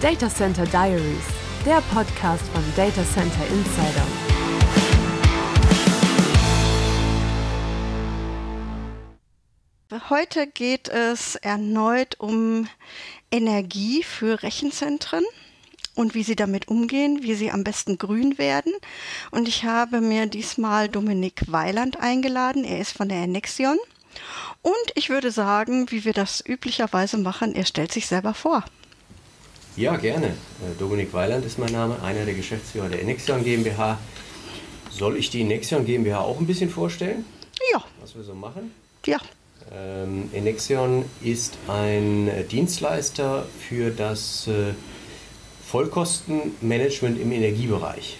Data Center Diaries, der Podcast von Data Center Insider. Heute geht es erneut um Energie für Rechenzentren und wie sie damit umgehen, wie sie am besten grün werden. Und ich habe mir diesmal Dominik Weiland eingeladen. Er ist von der Ennexion. Und ich würde sagen, wie wir das üblicherweise machen, er stellt sich selber vor. Ja, gerne. Äh, Dominik Weiland ist mein Name, einer der Geschäftsführer der Enexion GmbH. Soll ich die Enexion GmbH auch ein bisschen vorstellen? Ja. Was wir so machen? Ja. Ähm, Enexion ist ein Dienstleister für das äh, Vollkostenmanagement im Energiebereich.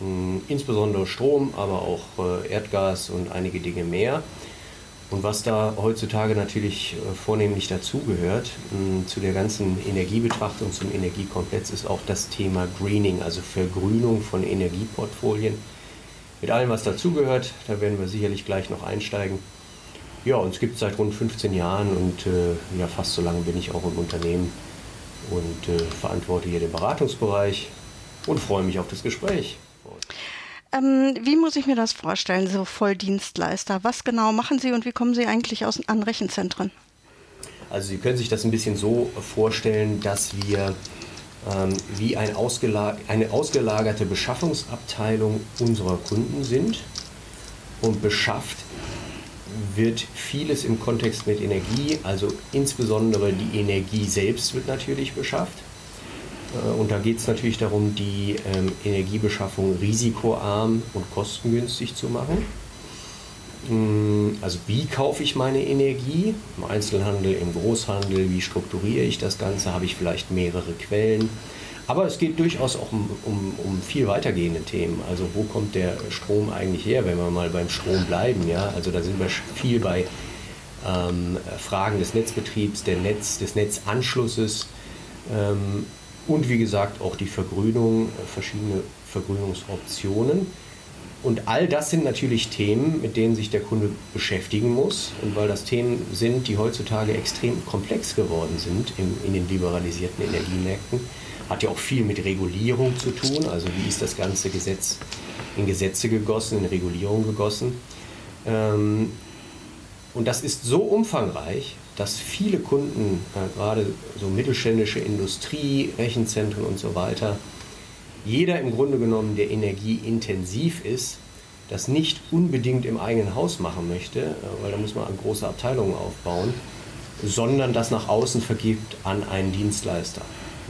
Ähm, insbesondere Strom, aber auch äh, Erdgas und einige Dinge mehr. Und was da heutzutage natürlich äh, vornehmlich dazugehört, zu der ganzen Energiebetrachtung, zum Energiekomplex, ist auch das Thema Greening, also Vergrünung von Energieportfolien. Mit allem, was dazugehört, da werden wir sicherlich gleich noch einsteigen. Ja, uns gibt es seit rund 15 Jahren und äh, ja, fast so lange bin ich auch im Unternehmen und äh, verantworte hier den Beratungsbereich und freue mich auf das Gespräch. Ähm, wie muss ich mir das vorstellen, so Volldienstleister? Was genau machen Sie und wie kommen Sie eigentlich aus, an Rechenzentren? Also Sie können sich das ein bisschen so vorstellen, dass wir ähm, wie ein ausgelag eine ausgelagerte Beschaffungsabteilung unserer Kunden sind und beschafft wird vieles im Kontext mit Energie, also insbesondere die Energie selbst wird natürlich beschafft. Äh, und da geht es natürlich darum, die ähm, Energiebeschaffung risikoarm und kostengünstig zu machen. Mm, also wie kaufe ich meine Energie? Im Einzelhandel, im Großhandel, wie strukturiere ich das Ganze? Habe ich vielleicht mehrere Quellen? Aber es geht durchaus auch um, um, um viel weitergehende Themen. Also wo kommt der Strom eigentlich her, wenn wir mal beim Strom bleiben? Ja? Also da sind wir viel bei ähm, Fragen des Netzbetriebs, der Netz, des Netzanschlusses. Ähm, und wie gesagt auch die Vergrünung, äh, verschiedene Vergrünungsoptionen. Und all das sind natürlich Themen, mit denen sich der Kunde beschäftigen muss. Und weil das Themen sind, die heutzutage extrem komplex geworden sind in, in den liberalisierten Energiemärkten, hat ja auch viel mit Regulierung zu tun. Also wie ist das ganze Gesetz in Gesetze gegossen, in Regulierung gegossen. Ähm, und das ist so umfangreich, dass viele Kunden, äh, gerade so mittelständische Industrie, Rechenzentren und so weiter, jeder im Grunde genommen, der energieintensiv ist, das nicht unbedingt im eigenen Haus machen möchte, äh, weil da muss man an große Abteilungen aufbauen, sondern das nach außen vergibt an einen Dienstleister.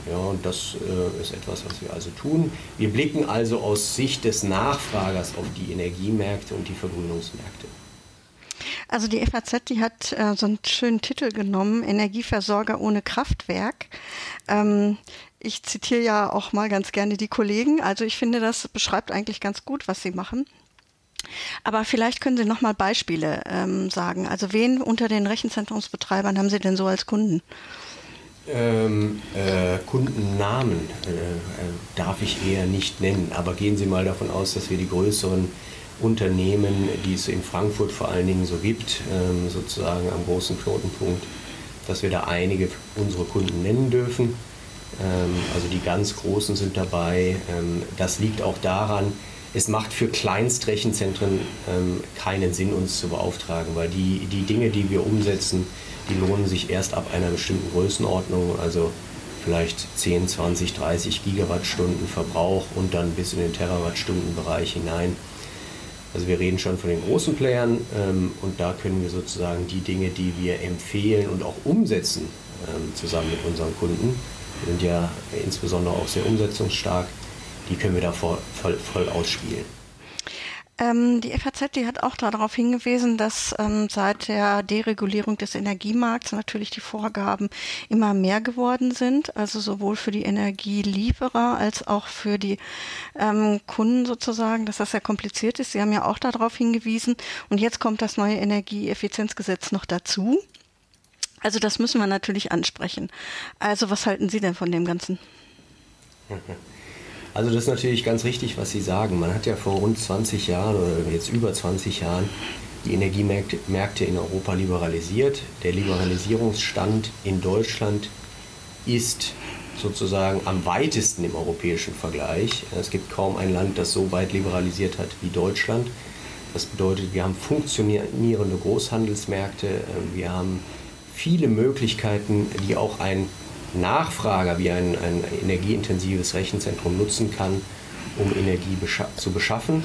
Ja, und das äh, ist etwas, was wir also tun. Wir blicken also aus Sicht des Nachfragers auf die Energiemärkte und die Vergrünungsmärkte. Also die FAZ, die hat äh, so einen schönen Titel genommen, Energieversorger ohne Kraftwerk. Ähm, ich zitiere ja auch mal ganz gerne die Kollegen. Also ich finde, das beschreibt eigentlich ganz gut, was sie machen. Aber vielleicht können Sie noch mal Beispiele ähm, sagen. Also wen unter den Rechenzentrumsbetreibern haben Sie denn so als Kunden? Ähm, äh, Kundennamen äh, äh darf ich eher nicht nennen, aber gehen Sie mal davon aus, dass wir die größeren Unternehmen, die es in Frankfurt vor allen Dingen so gibt, ähm, sozusagen am großen Knotenpunkt, dass wir da einige unserer Kunden nennen dürfen. Ähm, also die ganz Großen sind dabei. Ähm, das liegt auch daran, es macht für Kleinstrechenzentren keinen Sinn, uns zu beauftragen, weil die, die Dinge, die wir umsetzen, die lohnen sich erst ab einer bestimmten Größenordnung, also vielleicht 10, 20, 30 Gigawattstunden Verbrauch und dann bis in den Terawattstundenbereich hinein. Also wir reden schon von den großen Playern ähm, und da können wir sozusagen die Dinge, die wir empfehlen und auch umsetzen, ähm, zusammen mit unseren Kunden, sind ja insbesondere auch sehr umsetzungsstark, die können wir da voll, voll, voll ausspielen. Ähm, die FAZ, die hat auch darauf hingewiesen, dass ähm, seit der Deregulierung des Energiemarkts natürlich die Vorgaben immer mehr geworden sind, also sowohl für die Energielieferer als auch für die ähm, Kunden sozusagen, dass das sehr kompliziert ist. Sie haben ja auch darauf hingewiesen und jetzt kommt das neue Energieeffizienzgesetz noch dazu. Also das müssen wir natürlich ansprechen. Also was halten Sie denn von dem Ganzen? Also das ist natürlich ganz richtig, was Sie sagen. Man hat ja vor rund 20 Jahren oder jetzt über 20 Jahren die Energiemärkte in Europa liberalisiert. Der Liberalisierungsstand in Deutschland ist sozusagen am weitesten im europäischen Vergleich. Es gibt kaum ein Land, das so weit liberalisiert hat wie Deutschland. Das bedeutet, wir haben funktionierende Großhandelsmärkte, wir haben viele Möglichkeiten, die auch ein Nachfrager wie ein, ein energieintensives Rechenzentrum nutzen kann, um Energie bescha zu beschaffen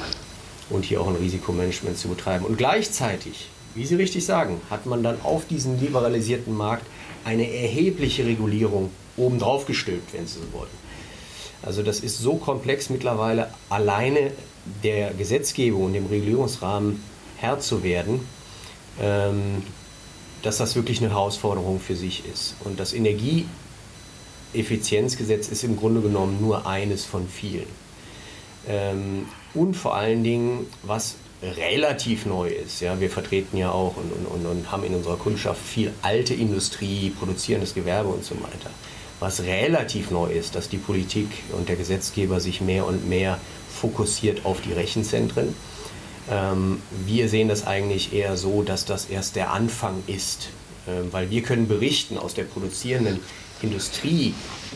und hier auch ein Risikomanagement zu betreiben. Und gleichzeitig, wie Sie richtig sagen, hat man dann auf diesen liberalisierten Markt eine erhebliche Regulierung obendrauf gestülpt, wenn Sie so wollen. Also das ist so komplex mittlerweile, alleine der Gesetzgebung und dem Regulierungsrahmen Herr zu werden, ähm, dass das wirklich eine Herausforderung für sich ist. Und das Energieeffizienzgesetz ist im Grunde genommen nur eines von vielen. Ähm, und vor allen Dingen, was relativ neu ist. Ja, wir vertreten ja auch und, und, und haben in unserer Kundschaft viel alte Industrie, produzierendes Gewerbe und so weiter. Was relativ neu ist, dass die Politik und der Gesetzgeber sich mehr und mehr fokussiert auf die Rechenzentren. Ähm, wir sehen das eigentlich eher so, dass das erst der Anfang ist, ähm, weil wir können berichten aus der produzierenden Industrie,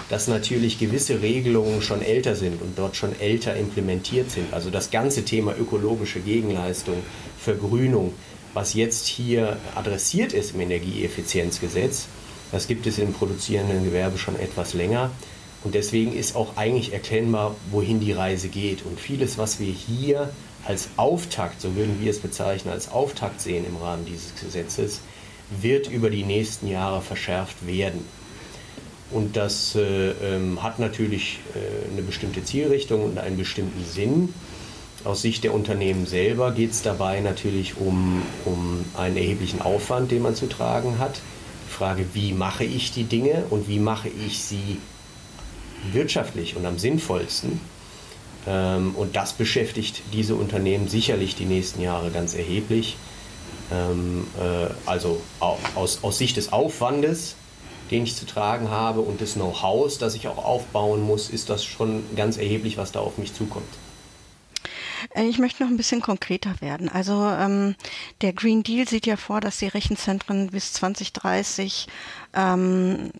dass natürlich gewisse Regelungen schon älter sind und dort schon älter implementiert sind. Also das ganze Thema ökologische Gegenleistung, Vergrünung, was jetzt hier adressiert ist im Energieeffizienzgesetz, das gibt es im produzierenden Gewerbe schon etwas länger. Und deswegen ist auch eigentlich erkennbar, wohin die Reise geht. Und vieles, was wir hier als Auftakt, so würden wir es bezeichnen, als Auftakt sehen im Rahmen dieses Gesetzes, wird über die nächsten Jahre verschärft werden. Und das äh, ähm, hat natürlich äh, eine bestimmte Zielrichtung und einen bestimmten Sinn. Aus Sicht der Unternehmen selber geht es dabei natürlich um, um einen erheblichen Aufwand, den man zu tragen hat. Die Frage, wie mache ich die Dinge und wie mache ich sie wirtschaftlich und am sinnvollsten. Ähm, und das beschäftigt diese Unternehmen sicherlich die nächsten Jahre ganz erheblich. Ähm, äh, also aus, aus Sicht des Aufwandes den ich zu tragen habe und des Know-hows, das ich auch aufbauen muss, ist das schon ganz erheblich, was da auf mich zukommt. Äh, ich möchte noch ein bisschen konkreter werden. Also ähm, der Green Deal sieht ja vor, dass die Rechenzentren bis 2030 ähm,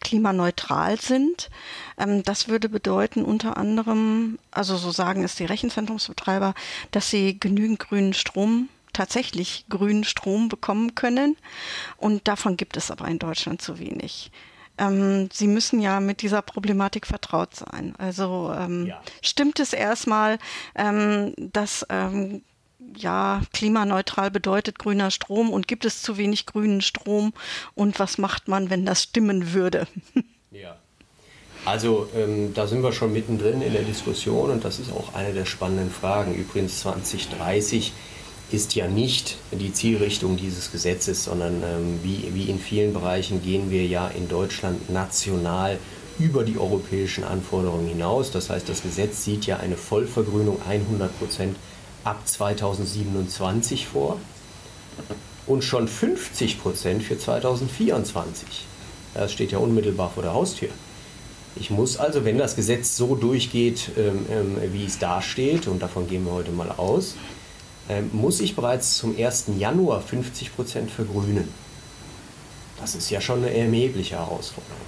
klimaneutral sind. Ähm, das würde bedeuten unter anderem, also so sagen es die Rechenzentrumsbetreiber, dass sie genügend grünen Strom tatsächlich grünen Strom bekommen können. Und davon gibt es aber in Deutschland zu wenig. Ähm, Sie müssen ja mit dieser Problematik vertraut sein. Also ähm, ja. stimmt es erstmal, ähm, dass ähm, ja, klimaneutral bedeutet grüner Strom und gibt es zu wenig grünen Strom und was macht man, wenn das stimmen würde? Ja. Also ähm, da sind wir schon mittendrin in der Diskussion und das ist auch eine der spannenden Fragen. Übrigens 2030 ist ja nicht die Zielrichtung dieses Gesetzes, sondern ähm, wie, wie in vielen Bereichen gehen wir ja in Deutschland national über die europäischen Anforderungen hinaus. Das heißt, das Gesetz sieht ja eine Vollvergrünung 100 Prozent ab 2027 vor und schon 50 Prozent für 2024. Das steht ja unmittelbar vor der Haustür. Ich muss also, wenn das Gesetz so durchgeht, ähm, ähm, wie es da steht, und davon gehen wir heute mal aus, muss ich bereits zum 1. Januar 50 Prozent vergrünen. Das ist ja schon eine erhebliche Herausforderung.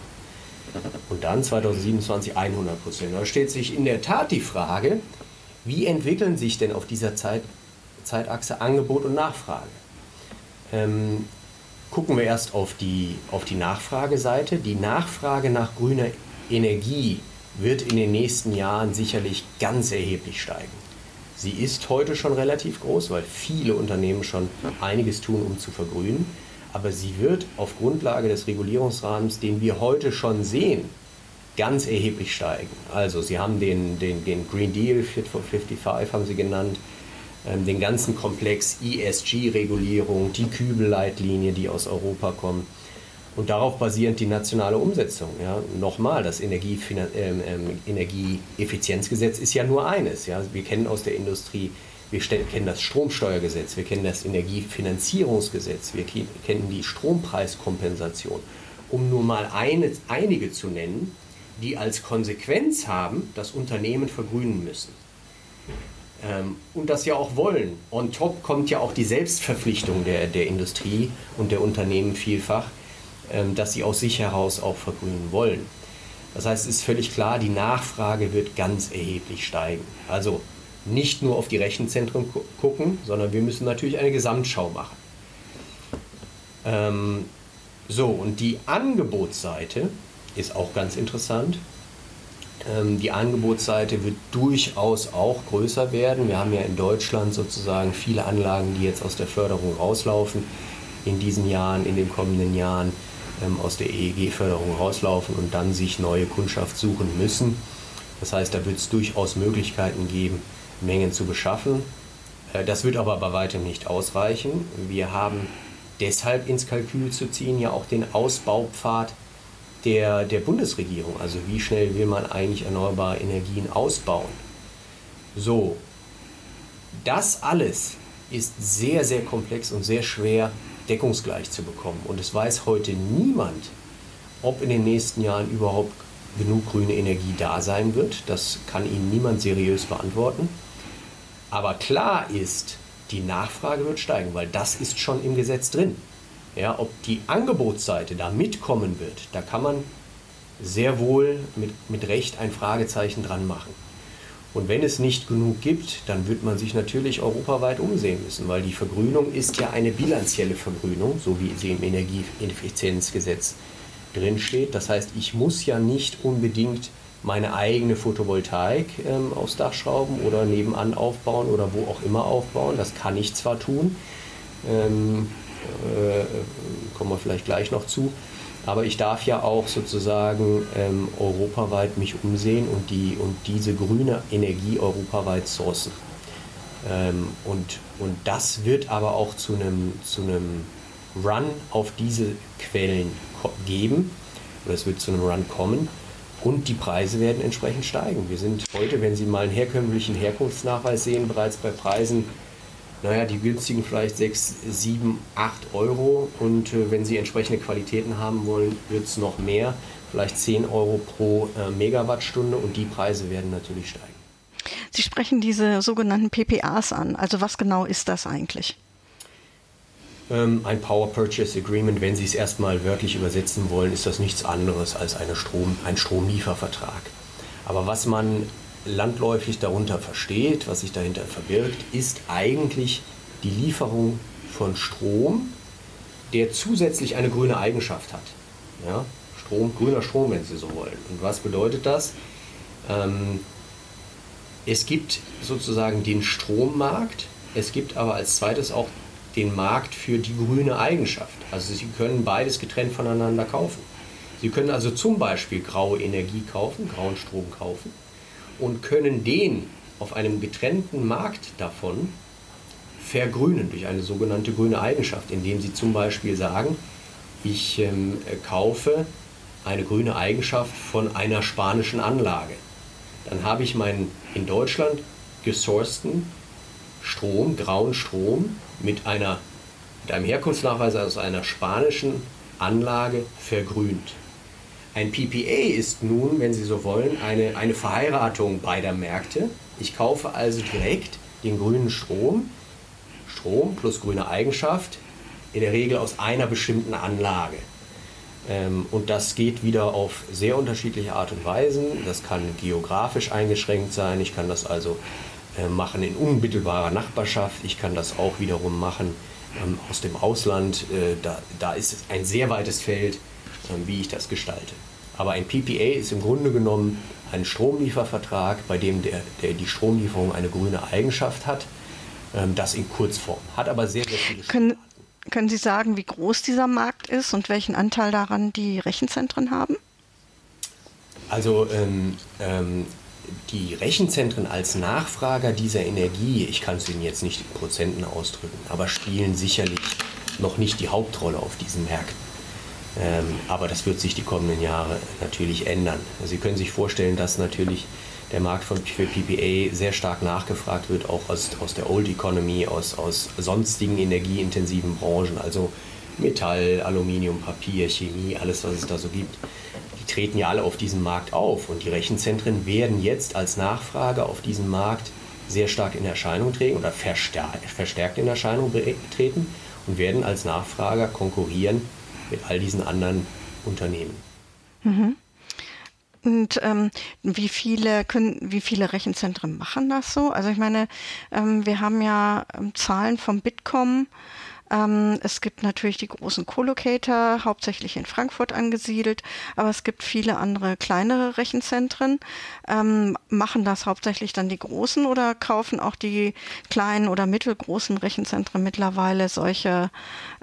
Und dann 2027 100 Prozent. Da stellt sich in der Tat die Frage, wie entwickeln sich denn auf dieser Zeit, Zeitachse Angebot und Nachfrage? Ähm, gucken wir erst auf die, auf die Nachfrageseite. Die Nachfrage nach grüner Energie wird in den nächsten Jahren sicherlich ganz erheblich steigen. Sie ist heute schon relativ groß, weil viele Unternehmen schon einiges tun, um zu vergrünen. Aber sie wird auf Grundlage des Regulierungsrahmens, den wir heute schon sehen, ganz erheblich steigen. Also Sie haben den, den, den Green Deal, Fit for 55 haben Sie genannt, ähm, den ganzen Komplex ESG-Regulierung, die Kübelleitlinie, die aus Europa kommt und darauf basierend die nationale Umsetzung. Ja. Nochmal, das ähm, ähm, Energieeffizienzgesetz ist ja nur eines. Ja. Wir kennen aus der Industrie, wir kennen das Stromsteuergesetz, wir kennen das Energiefinanzierungsgesetz, wir kennen die Strompreiskompensation, um nur mal eine, einige zu nennen, die als Konsequenz haben, dass Unternehmen vergrünen müssen. Ähm, und das ja auch wollen. On top kommt ja auch die Selbstverpflichtung der, der Industrie und der Unternehmen vielfach, dass sie aus sich heraus auch vergrünen wollen. Das heißt, es ist völlig klar, die Nachfrage wird ganz erheblich steigen. Also nicht nur auf die Rechenzentren gucken, sondern wir müssen natürlich eine Gesamtschau machen. Ähm, so, und die Angebotsseite ist auch ganz interessant. Ähm, die Angebotsseite wird durchaus auch größer werden. Wir haben ja in Deutschland sozusagen viele Anlagen, die jetzt aus der Förderung rauslaufen, in diesen Jahren, in den kommenden Jahren ähm, aus der EEG-Förderung rauslaufen und dann sich neue Kundschaft suchen müssen. Das heißt, da wird es durchaus Möglichkeiten geben, Mengen zu beschaffen. Äh, das wird aber bei weitem nicht ausreichen. Wir haben deshalb ins Kalkül zu ziehen ja auch den Ausbaupfad der, der Bundesregierung. Also wie schnell will man eigentlich erneuerbare Energien ausbauen? So, das alles ist sehr, sehr komplex und sehr schwer deckungsgleich zu bekommen. Und es weiß heute niemand, ob in den nächsten Jahren überhaupt genug grüne Energie da sein wird. Das kann Ihnen niemand seriös beantworten. Aber klar ist, die Nachfrage wird steigen, weil das ist schon im Gesetz drin. Ja, ob die Angebotsseite da mitkommen wird, da kann man sehr wohl mit, mit Recht ein Fragezeichen dran machen. Und wenn es nicht genug gibt, dann wird man sich natürlich europaweit umsehen müssen, weil die Vergrünung ist ja eine bilanzielle Vergrünung, so wie sie im Energieeffizienzgesetz drinsteht. Das heißt, ich muss ja nicht unbedingt meine eigene Photovoltaik ähm, aufs Dach schrauben oder nebenan aufbauen oder wo auch immer aufbauen. Das kann ich zwar tun, ähm, äh, kommen wir vielleicht gleich noch zu. Aber ich darf ja auch sozusagen ähm, europaweit mich umsehen und, die, und diese grüne Energie europaweit sourcen. Ähm, und, und das wird aber auch zu einem, zu einem Run auf diese Quellen geben. Oder es wird zu einem Run kommen. Und die Preise werden entsprechend steigen. Wir sind heute, wenn Sie mal einen herkömmlichen Herkunftsnachweis sehen, bereits bei Preisen naja, die günstigen vielleicht 6, 7, 8 Euro und äh, wenn Sie entsprechende Qualitäten haben wollen, wird es noch mehr, vielleicht 10 Euro pro äh, Megawattstunde und die Preise werden natürlich steigen. Sie sprechen diese sogenannten PPAs an. Also was genau ist das eigentlich? Ähm, ein Power Purchase Agreement, wenn Sie es erstmal wörtlich übersetzen wollen, ist das nichts anderes als Strom, ein Stromliefervertrag. Aber was man landläufig darunter versteht, was sich dahinter verbirgt, ist eigentlich die Lieferung von Strom, der zusätzlich eine grüne Eigenschaft hat. Ja? Strom, grüner Strom, wenn Sie so wollen. Und was bedeutet das? Ähm, es gibt sozusagen den Strommarkt, es gibt aber als zweites auch den Markt für die grüne Eigenschaft. Also Sie können beides getrennt voneinander kaufen. Sie können also zum Beispiel graue Energie kaufen, grauen Strom kaufen und können den auf einem getrennten Markt davon vergrünen durch eine sogenannte grüne Eigenschaft, indem sie zum Beispiel sagen, ich ähm, kaufe eine grüne Eigenschaft von einer spanischen Anlage. Dann habe ich meinen in Deutschland gesourcten Strom, grauen Strom mit, einer, mit einem Herkunftsnachweis aus einer spanischen Anlage vergrünt. Ein PPA ist nun, wenn Sie so wollen, eine, eine Verheiratung beider Märkte. Ich kaufe also direkt den grünen Strom, Strom plus grüne Eigenschaft, in der Regel aus einer bestimmten Anlage. Ähm, und das geht wieder auf sehr unterschiedliche Art und Weisen. Das kann geografisch eingeschränkt sein. Ich kann das also äh, machen in unmittelbarer Nachbarschaft. Ich kann das auch wiederum machen ähm, aus dem Ausland. Äh, da, da ist ein sehr weites Feld wie ich das gestalte. Aber ein PPA ist im Grunde genommen ein Stromliefervertrag, bei dem der, der die Stromlieferung eine grüne Eigenschaft hat. Ähm, das in Kurzform. Hat aber sehr, sehr viele können, können Sie sagen, wie groß dieser Markt ist und welchen Anteil daran die Rechenzentren haben? Also ähm, ähm, die Rechenzentren als Nachfrager dieser Energie, ich kann es Ihnen jetzt nicht in Prozenten ausdrücken, aber spielen sicherlich noch nicht die Hauptrolle auf diesen Märkten. Ähm, aber das wird sich die kommenden Jahre natürlich ändern. Sie können sich vorstellen, dass natürlich der Markt von, für PPA sehr stark nachgefragt wird, auch aus, aus der Old Economy, aus, aus sonstigen energieintensiven Branchen, also Metall, Aluminium, Papier, Chemie, alles, was es da so gibt. Die treten ja alle auf diesem Markt auf und die Rechenzentren werden jetzt als Nachfrage auf diesem Markt sehr stark in Erscheinung treten oder verstärkt in Erscheinung treten und werden als Nachfrager konkurrieren mit all diesen anderen Unternehmen. Mhm. Und ähm, wie viele können, wie viele Rechenzentren machen das so? Also ich meine, ähm, wir haben ja ähm, Zahlen vom Bitkom. Ähm, es gibt natürlich die großen Colocator, hauptsächlich in Frankfurt angesiedelt, aber es gibt viele andere kleinere Rechenzentren. Ähm, machen das hauptsächlich dann die großen oder kaufen auch die kleinen oder mittelgroßen Rechenzentren mittlerweile solche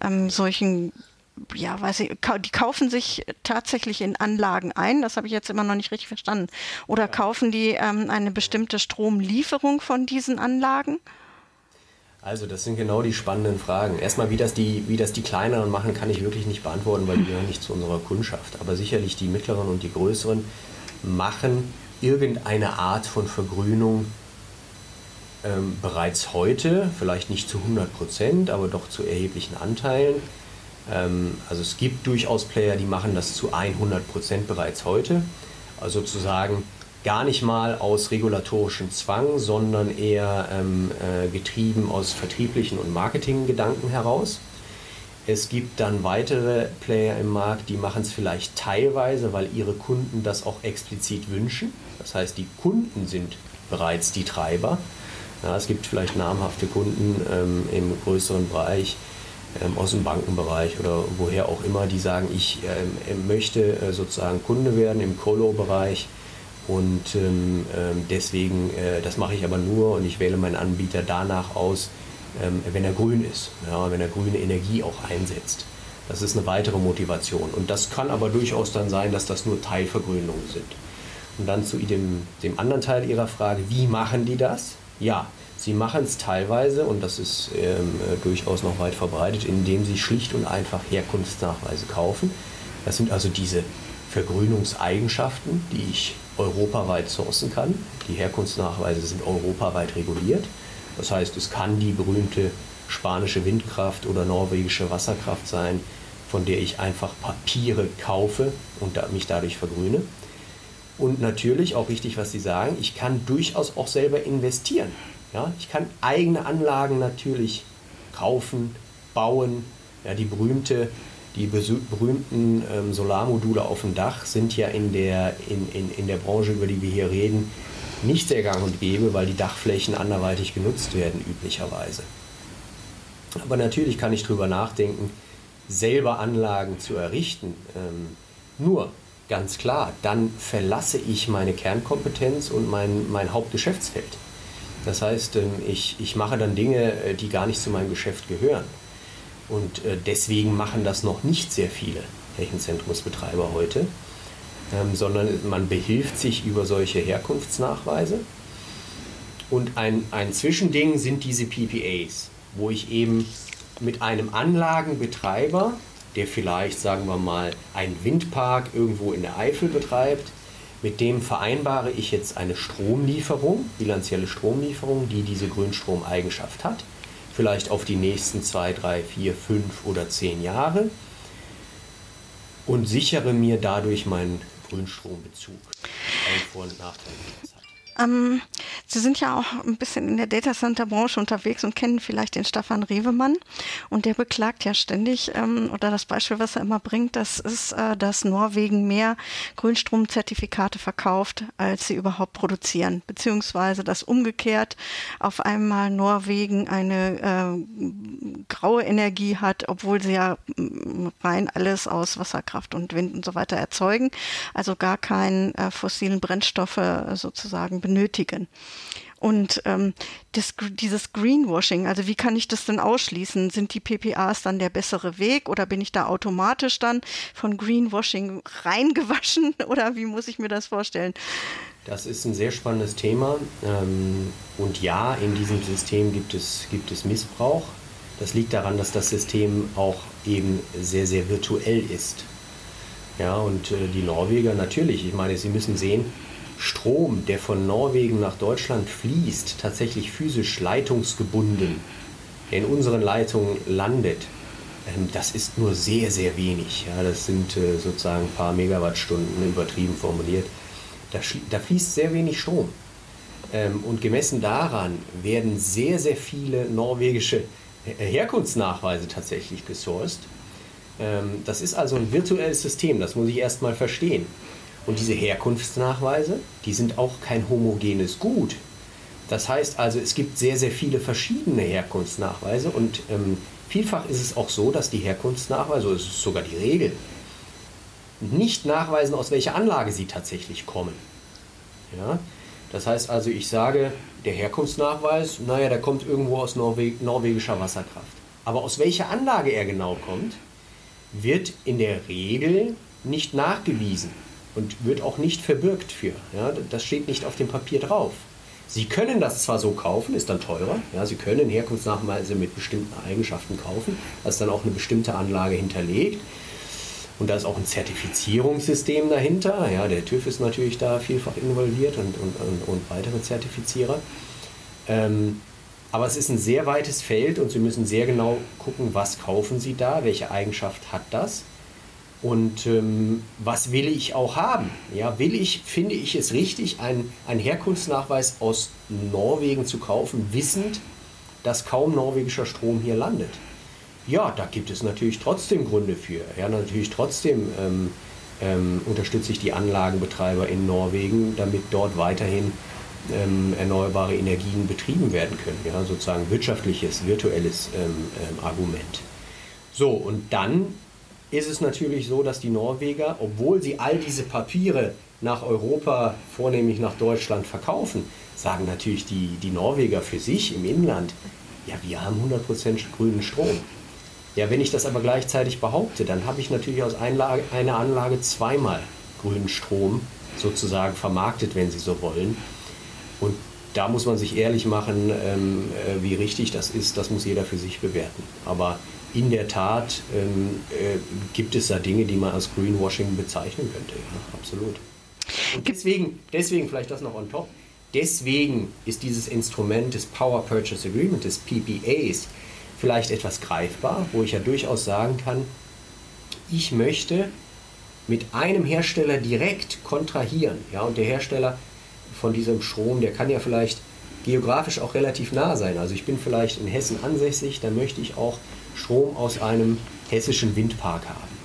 ähm, solchen ja, weiß ich, die kaufen sich tatsächlich in Anlagen ein. Das habe ich jetzt immer noch nicht richtig verstanden. Oder kaufen die ähm, eine bestimmte Stromlieferung von diesen Anlagen? Also das sind genau die spannenden Fragen. Erstmal, wie das die, wie das die kleineren machen, kann ich wirklich nicht beantworten, weil die gehören nicht zu unserer Kundschaft. Aber sicherlich die mittleren und die größeren machen irgendeine Art von Vergrünung ähm, bereits heute, vielleicht nicht zu 100 Prozent, aber doch zu erheblichen Anteilen. Ähm, also es gibt durchaus Player, die machen das zu 100 Prozent bereits heute. Also sozusagen gar nicht mal aus regulatorischem Zwang, sondern eher ähm, äh, getrieben aus vertrieblichen und Marketinggedanken heraus. Es gibt dann weitere Player im Markt, die machen es vielleicht teilweise, weil ihre Kunden das auch explizit wünschen. Das heißt, die Kunden sind bereits die Treiber. Ja, es gibt vielleicht namhafte Kunden ähm, im größeren Bereich, ähm, aus dem Bankenbereich oder woher auch immer, die sagen, ich ähm, möchte äh, sozusagen Kunde werden im Colo-Bereich und ähm, ähm deswegen, äh, das mache ich aber nur und ich wähle meinen Anbieter danach aus, ähm, wenn er grün ist, ja, wenn er grüne Energie auch einsetzt. Das ist eine weitere Motivation. Und das kann aber durchaus dann sein, dass das nur Teilvergrünungen sind. Und dann zu dem, dem anderen Teil Ihrer Frage, wie machen die das? Ja, Sie machen es teilweise, und das ist ähm, äh, durchaus noch weit verbreitet, indem sie schlicht und einfach Herkunftsnachweise kaufen. Das sind also diese Vergrünungseigenschaften, die ich europaweit sourcen kann. Die Herkunftsnachweise sind europaweit reguliert. Das heißt, es kann die berühmte spanische Windkraft oder norwegische Wasserkraft sein, von der ich einfach Papiere kaufe und mich dadurch vergrüne. Und natürlich, auch richtig, was Sie sagen, ich kann durchaus auch selber investieren. Ja, ich kann eigene Anlagen natürlich kaufen, bauen. Ja, die, berühmte, die berühmten ähm, Solarmodule auf dem Dach sind ja in der, in, in, in der Branche, über die wir hier reden, nicht sehr gang und gäbe, weil die Dachflächen anderweitig genutzt werden üblicherweise. Aber natürlich kann ich darüber nachdenken, selber Anlagen zu errichten. Ähm, nur, ganz klar, dann verlasse ich meine Kernkompetenz und mein, mein Hauptgeschäftsfeld. Das heißt, ähm, ich, ich mache dann Dinge, äh, die gar nicht zu meinem Geschäft gehören. Und äh, deswegen machen das noch nicht sehr viele Rechenzentrumsbetreiber heute, ähm, sondern man behilft sich über solche Herkunftsnachweise. Und ein, ein Zwischending sind diese PPAs, wo ich eben mit einem Anlagenbetreiber, der vielleicht, sagen wir mal, einen Windpark irgendwo in der Eifel betreibt, mit dem vereinbare ich jetzt eine Stromlieferung, bilanzielle Stromlieferung, die diese Grünstromeigenschaft hat. Vielleicht auf die nächsten zwei, drei, vier, fünf oder zehn Jahre. Und sichere mir dadurch meinen Grünstrombezug. Ein Vor- und Nachteil. Ähm, Sie sind ja auch ein bisschen in der Data Center Branche unterwegs und kennen vielleicht den Stefan Rewemann. Und der beklagt ja ständig, ähm, oder das Beispiel, was er immer bringt, das ist, äh, dass Norwegen mehr Grünstromzertifikate verkauft, als sie überhaupt produzieren. Beziehungsweise, dass umgekehrt auf einmal Norwegen eine äh, graue Energie hat, obwohl sie ja mm, rein alles aus Wasserkraft und Wind und so weiter erzeugen. Also gar keinen äh, fossilen Brennstoffe sozusagen benötigen. Und ähm, das, dieses Greenwashing, also wie kann ich das denn ausschließen? Sind die PPAs dann der bessere Weg oder bin ich da automatisch dann von Greenwashing reingewaschen oder wie muss ich mir das vorstellen? Das ist ein sehr spannendes Thema. Ähm, und ja, in diesem System gibt es, gibt es Missbrauch. Das liegt daran, dass das System auch eben sehr, sehr virtuell ist. Ja, und äh, die Norweger natürlich, ich meine, sie müssen sehen, Strom, der von Norwegen nach Deutschland fließt, tatsächlich physisch leitungsgebunden, in unseren Leitungen landet, ähm, das ist nur sehr, sehr wenig. Ja, das sind äh, sozusagen ein paar Megawattstunden übertrieben formuliert. Da, da fließt sehr wenig Strom. Ähm, und gemessen daran werden sehr, sehr viele norwegische Herkunftsnachweise tatsächlich gesourced. Ähm, das ist also ein virtuelles System, das muss ich erstmal verstehen. Und diese Herkunftsnachweise, die sind auch kein homogenes Gut. Das heißt also, es gibt sehr, sehr viele verschiedene Herkunftsnachweise und ähm, vielfach ist es auch so, dass die Herkunftsnachweise, so ist es sogar die Regel, nicht nachweisen, aus welcher Anlage sie tatsächlich kommen. Ja? Das heißt also, ich sage, der Herkunftsnachweis, naja, der kommt irgendwo aus Norwe norwegischer Wasserkraft. Aber aus welcher Anlage er genau kommt, wird in der Regel nicht nachgewiesen und wird auch nicht verbürgt für. Ja? Das steht nicht auf dem Papier drauf. Sie können das zwar so kaufen, ist dann teurer. Ja, Sie können Herkunftsnachweise mit bestimmten Eigenschaften kaufen, da ist dann auch eine bestimmte Anlage hinterlegt. Und da ist auch ein Zertifizierungssystem dahinter. Ja, der TÜV ist natürlich da vielfach involviert und, und, und, und weitere Zertifizierer. Ähm, aber es ist ein sehr weites Feld und Sie müssen sehr genau gucken, was kaufen Sie da, welche Eigenschaft hat das und ähm, was will ich auch haben. Ja, will ich, finde ich es richtig, einen, Herkunftsnachweis aus Norwegen zu kaufen, wissend, dass kaum norwegischer Strom hier landet. Ja, da gibt es natürlich trotzdem Gründe für. Ja, natürlich trotzdem ähm, ähm, unterstütze ich die Anlagenbetreiber in Norwegen, damit dort weiterhin ähm, erneuerbare Energien betrieben werden können. Ja, sozusagen wirtschaftliches, virtuelles ähm, ähm, Argument. So, und dann ist es natürlich so, dass die Norweger, obwohl sie all diese Papiere nach Europa, vornehmlich nach Deutschland verkaufen, sagen natürlich die, die Norweger für sich im Inland, ja, wir haben 100% grünen Strom. Ja, wenn ich das aber gleichzeitig behaupte, dann habe ich natürlich aus Einlage, einer Anlage zweimal grünen Strom sozusagen vermarktet, wenn Sie so wollen. Und da muss man sich ehrlich machen, ähm, äh, wie richtig das ist, das muss jeder für sich bewerten. Aber in der Tat ähm, äh, gibt es da Dinge, die man als Greenwashing bezeichnen könnte. Ja, absolut. Und deswegen, deswegen vielleicht das noch on top. Deswegen ist dieses Instrument des Power Purchase Agreement, des PPAs, vielleicht etwas greifbar, wo ich ja durchaus sagen kann, ich möchte mit einem Hersteller direkt kontrahieren. Ja, und der Hersteller von diesem Strom, der kann ja vielleicht geografisch auch relativ nah sein. Also ich bin vielleicht in Hessen ansässig, dann möchte ich auch Strom aus einem hessischen Windpark haben.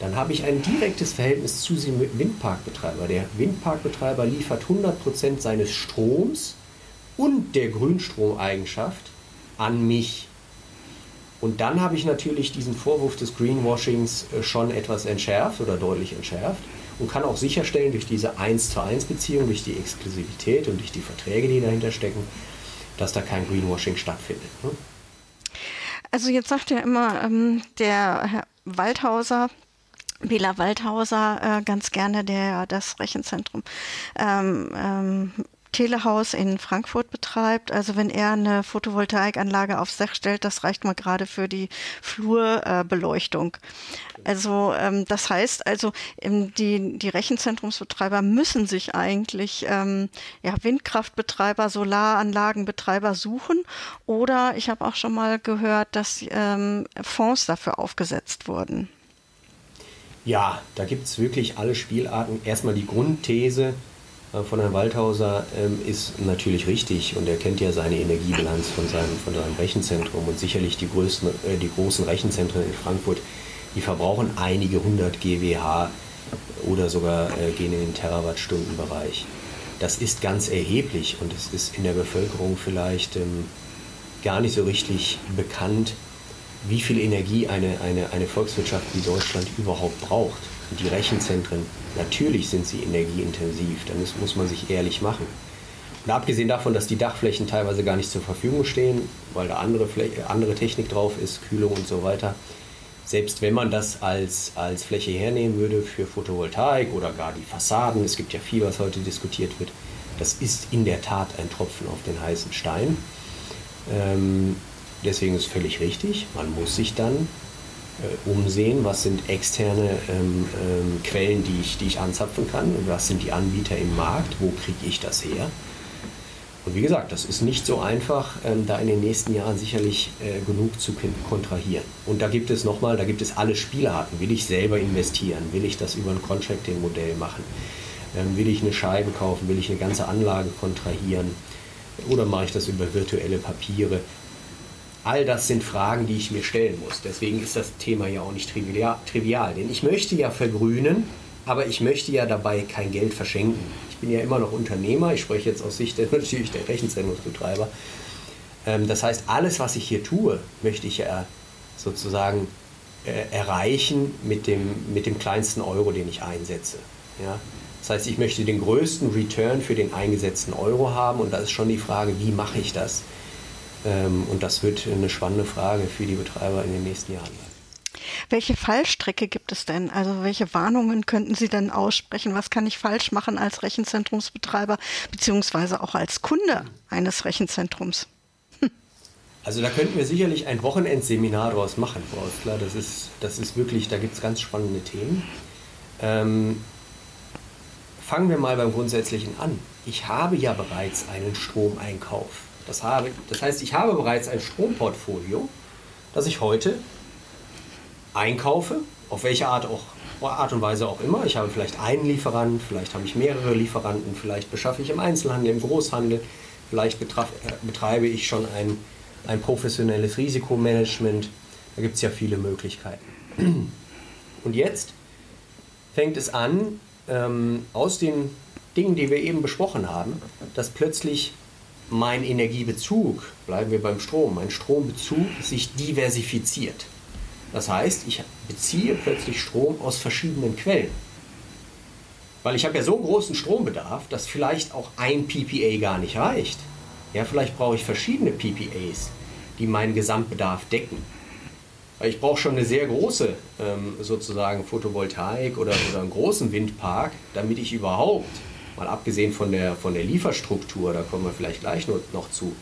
Dann habe ich ein direktes Verhältnis zu dem Windparkbetreiber. Der Windparkbetreiber liefert 100% seines Stroms und der Grünstromeigenschaft an mich. Und dann habe ich natürlich diesen Vorwurf des Greenwashings äh, schon etwas entschärft oder deutlich entschärft und kann auch sicherstellen durch diese 1 zu 1 Beziehung, durch die Exklusivität und durch die Verträge, die dahinter stecken, dass da kein Greenwashing stattfindet. Ne? Also jetzt sagt ja immer ähm, der Herr Waldhauser, Bela Waldhauser äh, ganz gerne, der das Rechenzentrum ähm, ähm, Telehaus in Frankfurt betreibt. Also wenn er eine Photovoltaikanlage aufs Dach stellt, das reicht mal gerade für die Flurbeleuchtung. Also ähm, das heißt also, ähm, die, die Rechenzentrumsbetreiber müssen sich eigentlich ähm, ja, Windkraftbetreiber, Solaranlagenbetreiber suchen. Oder ich habe auch schon mal gehört, dass ähm, Fonds dafür aufgesetzt wurden. Ja, da gibt es wirklich alle Spielarten. Erstmal die Grundthese, von Herrn Waldhauser ähm, ist natürlich richtig und er kennt ja seine Energiebilanz von seinem, von seinem Rechenzentrum und sicherlich die, größten, äh, die großen Rechenzentren in Frankfurt, die verbrauchen einige hundert GWH oder sogar äh, gehen in den Terawattstundenbereich. Das ist ganz erheblich und es ist in der Bevölkerung vielleicht ähm, gar nicht so richtig bekannt, wie viel Energie eine, eine, eine Volkswirtschaft wie Deutschland überhaupt braucht. Die Rechenzentren, natürlich sind sie energieintensiv, da muss, man sich ehrlich machen. Und abgesehen davon, dass die Dachflächen teilweise gar nicht zur Verfügung stehen, weil da andere, Fläche, andere Technik drauf ist, Kühlung und so weiter, selbst wenn man das als, als Fläche hernehmen würde für Photovoltaik oder gar die Fassaden, es gibt ja viel, was heute diskutiert wird, das ist in der Tat ein Tropfen auf den heißen Stein. Ähm, deswegen ist es völlig richtig, man muss sich dann umsehen, was sind externe ähm, ähm, Quellen, die ich, die ich anzapfen kann, was sind die Anbieter im Markt, wo kriege ich das her. Und wie gesagt, das ist nicht so einfach, ähm, da in den nächsten Jahren sicherlich äh, genug zu kontrahieren. Und da gibt es nochmal, da gibt es alle Spielarten. Will ich selber investieren? Will ich das über ein Contracting-Modell machen? Ähm, will ich eine Scheibe kaufen? Will ich eine ganze Anlage kontrahieren? Oder mache ich das über virtuelle Papiere? All das sind Fragen, die ich mir stellen muss. Deswegen ist das Thema ja auch nicht trivial. Denn ich möchte ja vergrünen, aber ich möchte ja dabei kein Geld verschenken. Ich bin ja immer noch Unternehmer, ich spreche jetzt aus Sicht der, natürlich der Rechenzentrumsbetreiber. Ähm, das heißt, alles, was ich hier tue, möchte ich ja sozusagen äh, erreichen mit dem, mit dem kleinsten Euro, den ich einsetze. Ja? Das heißt, ich möchte den größten Return für den eingesetzten Euro haben und da ist schon die Frage, wie mache ich das? Ähm, und das wird eine spannende Frage für die Betreiber in den nächsten Jahren sein. Welche Fallstrecke gibt es denn? Also welche Warnungen könnten Sie denn aussprechen? Was kann ich falsch machen als Rechenzentrumsbetreiber beziehungsweise auch als Kunde eines Rechenzentrums? Hm. Also da könnten wir sicherlich ein Wochenendseminar draus machen, Frau Ostler. Das ist, das ist wirklich, da gibt es ganz spannende Themen. Ähm, fangen wir mal beim Grundsätzlichen an. Ich habe ja bereits einen Stromeinkauf. Das, habe, das heißt, ich habe bereits ein Stromportfolio, das ich heute einkaufe, auf welche Art, auch, Art und Weise auch immer. Ich habe vielleicht einen Lieferanten, vielleicht habe ich mehrere Lieferanten, vielleicht beschaffe ich im Einzelhandel, im Großhandel, vielleicht betraf, äh, betreibe ich schon ein, ein professionelles Risikomanagement. Da gibt es ja viele Möglichkeiten. Und jetzt fängt es an, ähm, aus den Dingen, die wir eben besprochen haben, dass plötzlich mein Energiebezug, bleiben wir beim Strom, mein Strombezug sich diversifiziert. Das heißt, ich beziehe plötzlich Strom aus verschiedenen Quellen. Weil ich habe ja so einen großen Strombedarf, dass vielleicht auch ein PPA gar nicht reicht. Ja, vielleicht brauche ich verschiedene PPAs, die meinen Gesamtbedarf decken. Weil ich brauche schon eine sehr große ähm, sozusagen Photovoltaik oder, oder einen großen Windpark, damit ich überhaupt, mal abgesehen von der, von der Lieferstruktur, da kommen wir vielleicht gleich noch zu,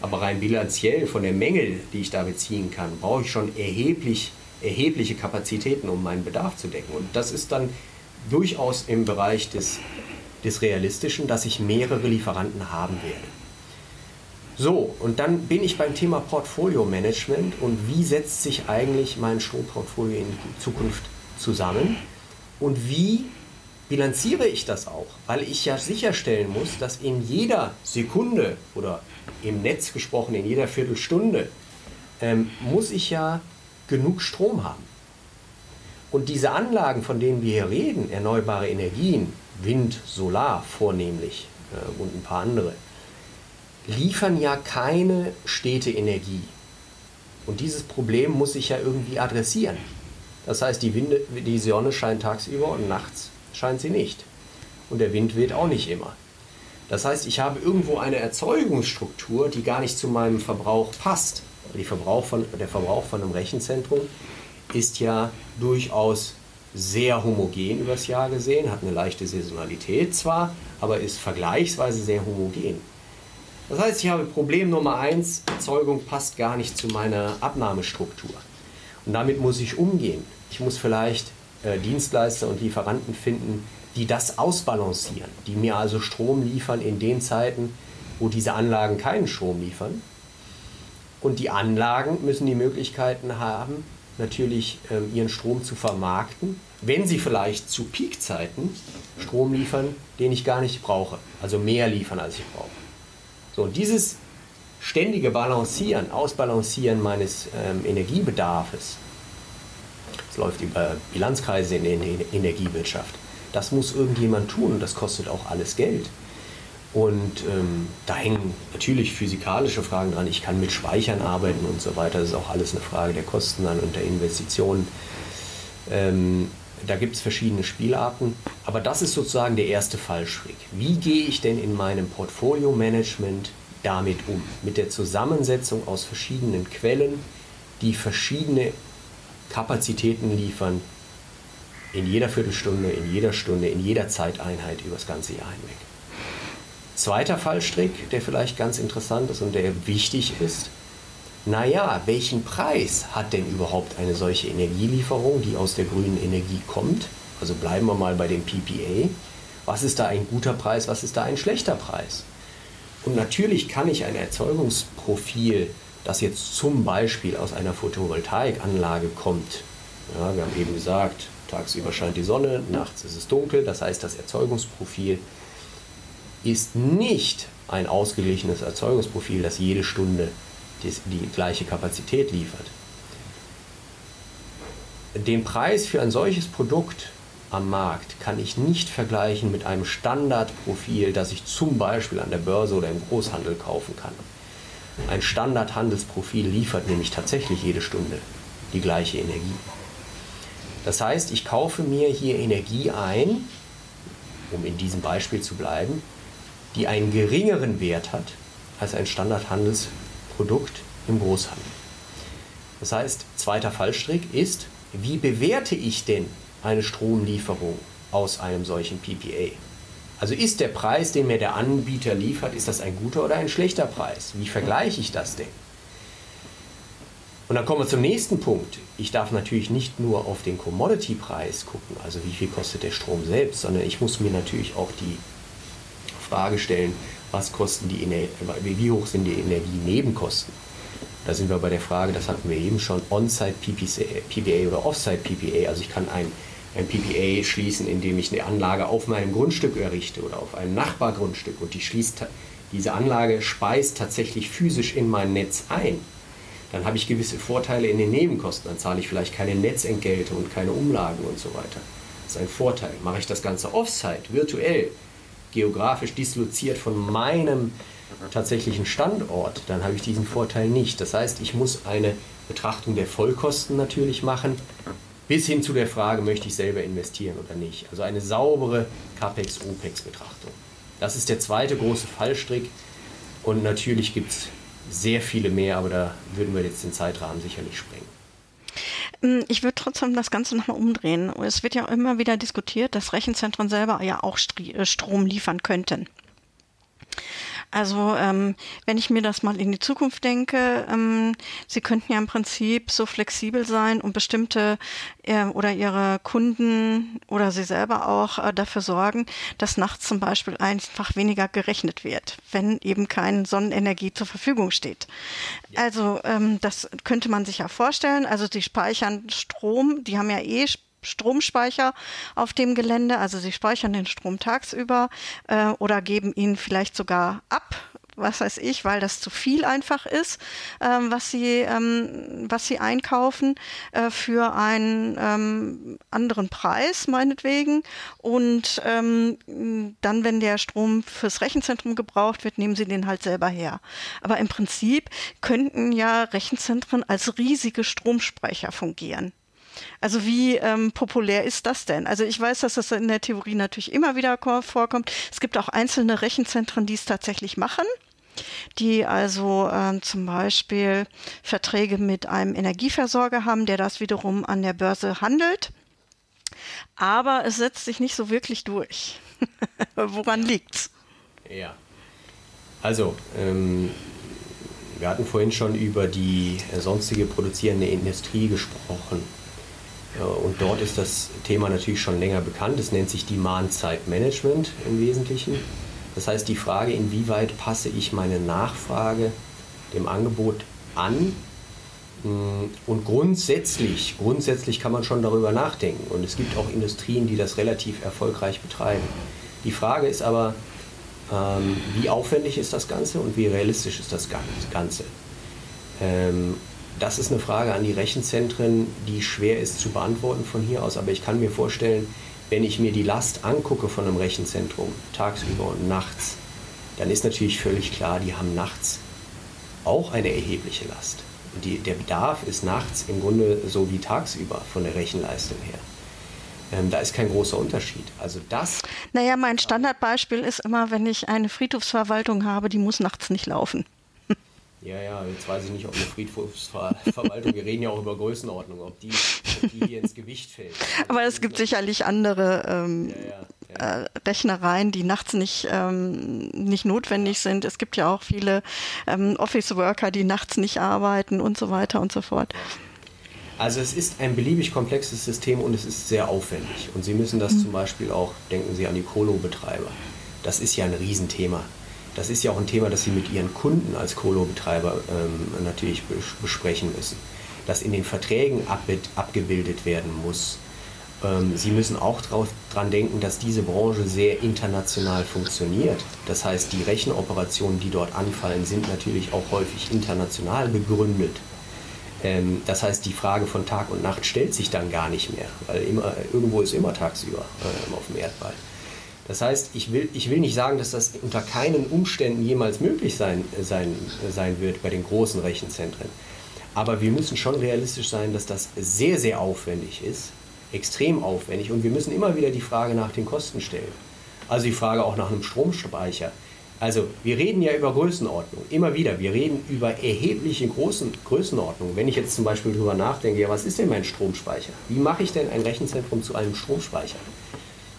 aber rein bilanziell von der Menge, die ich da beziehen kann, brauche ich schon erheblich, erhebliche Kapazitäten, um meinen Bedarf zu decken. Und das ist dann durchaus im Bereich des, des Realistischen, dass ich mehrere Lieferanten haben werde. So, und dann bin ich beim Thema Portfolio Management und wie setzt sich eigentlich mein Stromportfolio in Zukunft zusammen und wie bilanziere ich das auch, weil ich ja sicherstellen muss, dass in jeder Sekunde oder im Netz gesprochen in jeder Viertelstunde ähm, muss ich ja genug Strom haben. Und diese Anlagen, von denen wir hier reden, erneuerbare Energien, Wind, Solar vornehmlich äh, und ein paar andere, liefern ja keine stete Energie. Und dieses Problem muss ich ja irgendwie adressieren. Das heißt, die, Winde, die Sonne scheint tagsüber und nachts scheint sie nicht. Und der Wind weht auch nicht immer. Das heißt, ich habe irgendwo eine Erzeugungsstruktur, die gar nicht zu meinem Verbrauch passt. Verbrauch von, der Verbrauch von einem Rechenzentrum ist ja durchaus sehr homogen übers Jahr gesehen, hat eine leichte Saisonalität zwar, aber ist vergleichsweise sehr homogen. Das heißt, ich habe Problem Nummer eins, Erzeugung passt gar nicht zu meiner Abnahmestruktur. Und damit muss ich umgehen. Ich muss vielleicht äh, Dienstleister und Lieferanten finden, die das ausbalancieren, die mir also Strom liefern in den Zeiten, wo diese Anlagen keinen Strom liefern. Und die Anlagen müssen die Möglichkeiten haben, natürlich ähm, ihren Strom zu vermarkten, wenn sie vielleicht zu Peakzeiten Strom liefern, den ich gar nicht brauche, also mehr liefern, als ich brauche. So, und dieses ständige Balancieren, Ausbalancieren meines ähm, Energiebedarfs, es läuft über Bilanzkreise in der Energiewirtschaft. Das muss irgendjemand tun und das kostet auch alles Geld. Und ähm, da hängen natürlich physikalische Fragen dran. Ich kann mit Speichern arbeiten und so weiter. Das ist auch alles eine Frage der Kosten dann und der Investitionen. Ähm, da gibt es verschiedene Spielarten. Aber das ist sozusagen der erste Fallschritt. Wie gehe ich denn in meinem Portfolio-Management damit um? Mit der Zusammensetzung aus verschiedenen Quellen, die verschiedene Kapazitäten liefern in jeder Viertelstunde, in jeder Stunde, in jeder Zeiteinheit über das ganze Jahr hinweg. Zweiter Fallstrick, der vielleicht ganz interessant ist und der wichtig ist, naja, welchen Preis hat denn überhaupt eine solche Energielieferung, die aus der grünen Energie kommt? Also bleiben wir mal bei dem PPA. Was ist da ein guter Preis, was ist da ein schlechter Preis? Und natürlich kann ich ein Erzeugungsprofil das jetzt zum Beispiel aus einer Photovoltaikanlage kommt. Ja, wir haben eben gesagt, tagsüber scheint die Sonne, nachts ist es dunkel, das heißt, das Erzeugungsprofil ist nicht ein ausgeglichenes Erzeugungsprofil, das jede Stunde die, die gleiche Kapazität liefert. Den Preis für ein solches Produkt am Markt kann ich nicht vergleichen mit einem Standardprofil, das ich zum Beispiel an der Börse oder im Großhandel kaufen kann. Ein Standardhandelsprofil liefert nämlich tatsächlich jede Stunde die gleiche Energie. Das heißt, ich kaufe mir hier Energie ein, um in diesem Beispiel zu bleiben, die einen geringeren Wert hat als ein Standardhandelsprodukt im Großhandel. Das heißt, zweiter Fallstrick ist, wie bewerte ich denn eine Stromlieferung aus einem solchen PPA? Also ist der Preis, den mir der Anbieter liefert, ist das ein guter oder ein schlechter Preis? Wie vergleiche ich das denn? Und dann kommen wir zum nächsten Punkt. Ich darf natürlich nicht nur auf den Commodity-Preis gucken, also wie viel kostet der Strom selbst, sondern ich muss mir natürlich auch die Frage stellen, was kosten die wie hoch sind die Energienebenkosten? Da sind wir bei der Frage, das hatten wir eben schon, On-Site PPA oder Off-Site PPA. Also ich kann ein, ein PPA schließen, indem ich eine Anlage auf meinem Grundstück errichte oder auf einem Nachbargrundstück und die schließt, diese Anlage speist tatsächlich physisch in mein Netz ein dann habe ich gewisse Vorteile in den Nebenkosten. Dann zahle ich vielleicht keine Netzentgelte und keine Umlagen und so weiter. Das ist ein Vorteil. Mache ich das Ganze offsite, virtuell, geografisch disloziert von meinem tatsächlichen Standort, dann habe ich diesen Vorteil nicht. Das heißt, ich muss eine Betrachtung der Vollkosten natürlich machen, bis hin zu der Frage, möchte ich selber investieren oder nicht. Also eine saubere CAPEX-OPEX-Betrachtung. Das ist der zweite große Fallstrick. Und natürlich gibt es sehr viele mehr, aber da würden wir jetzt den Zeitrahmen sicherlich sprengen. Mm, ich würde trotzdem das Ganze nochmal umdrehen. Es wird ja immer wieder diskutiert, dass Rechenzentren selber ja auch äh, Strom liefern könnten. Also ähm, wenn ich mir das mal in die Zukunft denke, ähm, Sie könnten ja im Prinzip so flexibel sein und bestimmte äh, oder Ihre Kunden oder Sie selber auch äh, dafür sorgen, dass nachts zum Beispiel einfach weniger gerechnet wird, wenn eben keine Sonnenenergie zur Verfügung steht. Also ähm, das könnte man sich ja vorstellen. Also die speichern Strom, die haben ja eh Stromspeicher auf dem Gelände. Also sie speichern den Strom tagsüber äh, oder geben ihn vielleicht sogar ab was weiß ich, weil das zu viel einfach ist, ähm, was sie ähm, was sie einkaufen äh, für einen ähm, anderen Preis meinetwegen und ähm, dann, wenn der Strom fürs Rechenzentrum gebraucht wird, nehmen sie den halt selber her. Aber im Prinzip könnten ja Rechenzentren als riesige Stromspeicher fungieren. Also wie ähm, populär ist das denn? Also ich weiß, dass das in der Theorie natürlich immer wieder vorkommt. Es gibt auch einzelne Rechenzentren, die es tatsächlich machen die also äh, zum Beispiel Verträge mit einem Energieversorger haben, der das wiederum an der Börse handelt. Aber es setzt sich nicht so wirklich durch. Woran liegt's? Ja. Also, ähm, wir hatten vorhin schon über die sonstige produzierende Industrie gesprochen. Und dort ist das Thema natürlich schon länger bekannt. Es nennt sich Demand-Side Management im Wesentlichen. Das heißt, die Frage, inwieweit passe ich meine Nachfrage dem Angebot an. Und grundsätzlich, grundsätzlich kann man schon darüber nachdenken. Und es gibt auch Industrien, die das relativ erfolgreich betreiben. Die Frage ist aber, ähm, wie aufwendig ist das Ganze und wie realistisch ist das Ganze? Das ist eine Frage an die Rechenzentren, die schwer ist zu beantworten von hier aus, aber ich kann mir vorstellen, wenn ich mir die Last angucke von einem Rechenzentrum, tagsüber und nachts, dann ist natürlich völlig klar, die haben nachts auch eine erhebliche Last. Und die, der Bedarf ist nachts im Grunde so wie tagsüber von der Rechenleistung her. Ähm, da ist kein großer Unterschied. Also das. Naja, mein Standardbeispiel ist immer, wenn ich eine Friedhofsverwaltung habe, die muss nachts nicht laufen. Ja, ja, jetzt weiß ich nicht, ob eine Friedhofsverwaltung, wir reden ja auch über Größenordnung, ob die, ob die hier ins Gewicht fällt. Aber es gibt sicherlich andere ähm, ja, ja, ja. Äh, Rechnereien, die nachts nicht, ähm, nicht notwendig sind. Es gibt ja auch viele ähm, Office-Worker, die nachts nicht arbeiten und so weiter und so fort. Also es ist ein beliebig komplexes System und es ist sehr aufwendig. Und Sie müssen das mhm. zum Beispiel auch, denken Sie an die Colo-Betreiber. Das ist ja ein Riesenthema das ist ja auch ein Thema, das Sie mit Ihren Kunden als Colo-Betreiber ähm, natürlich besprechen müssen, das in den Verträgen abgebildet werden muss. Ähm, Sie müssen auch daran denken, dass diese Branche sehr international funktioniert. Das heißt, die Rechenoperationen, die dort anfallen, sind natürlich auch häufig international begründet. Ähm, das heißt, die Frage von Tag und Nacht stellt sich dann gar nicht mehr, weil immer, irgendwo ist immer tagsüber äh, auf dem Erdball. Das heißt, ich will, ich will nicht sagen, dass das unter keinen Umständen jemals möglich sein, sein, sein wird bei den großen Rechenzentren. Aber wir müssen schon realistisch sein, dass das sehr, sehr aufwendig ist, extrem aufwendig. Und wir müssen immer wieder die Frage nach den Kosten stellen. Also die Frage auch nach einem Stromspeicher. Also wir reden ja über Größenordnung, immer wieder. Wir reden über erhebliche großen Größenordnungen. Wenn ich jetzt zum Beispiel darüber nachdenke, ja, was ist denn mein Stromspeicher? Wie mache ich denn ein Rechenzentrum zu einem Stromspeicher?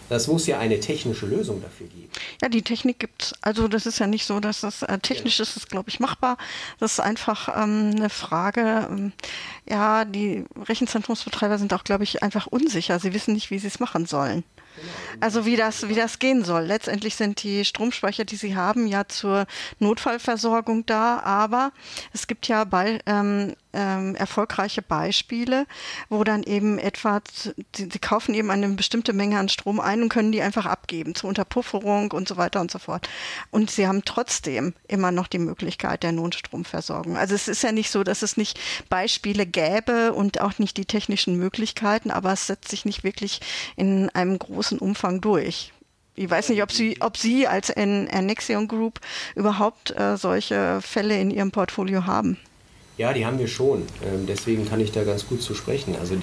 Das muss ja eine technische Lösung dafür geben. Ja, die Technik gibt es. Also das ist ja nicht so, dass das äh, technisch ja. ist, ist glaube ich machbar. Das ist einfach ähm, eine Frage. Ähm, ja, die Rechenzentrumsbetreiber sind auch, glaube ich, einfach unsicher. Sie wissen nicht, wie sie es machen sollen. Also wie das, wie das gehen soll. Letztendlich sind die Stromspeicher, die sie haben, ja zur Notfallversorgung da, aber es gibt ja bei, ähm, ähm, erfolgreiche Beispiele, wo dann eben etwa, sie, sie, kaufen eben eine bestimmte Menge an Strom ein und können die einfach abgeben zur Unterpufferung und so weiter und so fort. Und sie haben trotzdem immer noch die Möglichkeit der Notstromversorgung. Also es ist ja nicht so, dass es nicht Beispiele gäbe und auch nicht die technischen Möglichkeiten, aber es setzt sich nicht wirklich in einem großen Umfang durch. Ich weiß nicht, ob Sie, ob Sie als Annexion Group überhaupt äh, solche Fälle in Ihrem Portfolio haben. Ja, die haben wir schon. Ähm, deswegen kann ich da ganz gut zu sprechen. Also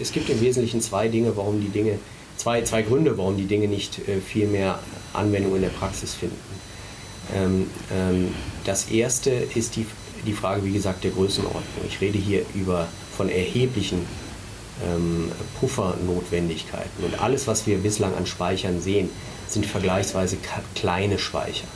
es gibt im Wesentlichen zwei Dinge, warum die Dinge, zwei, zwei Gründe, warum die Dinge nicht äh, viel mehr Anwendung in der Praxis finden. Ähm, ähm, das erste ist die, die Frage, wie gesagt, der Größenordnung. Ich rede hier über von erheblichen Puffernotwendigkeiten. Und alles, was wir bislang an Speichern sehen, sind vergleichsweise kleine Speicher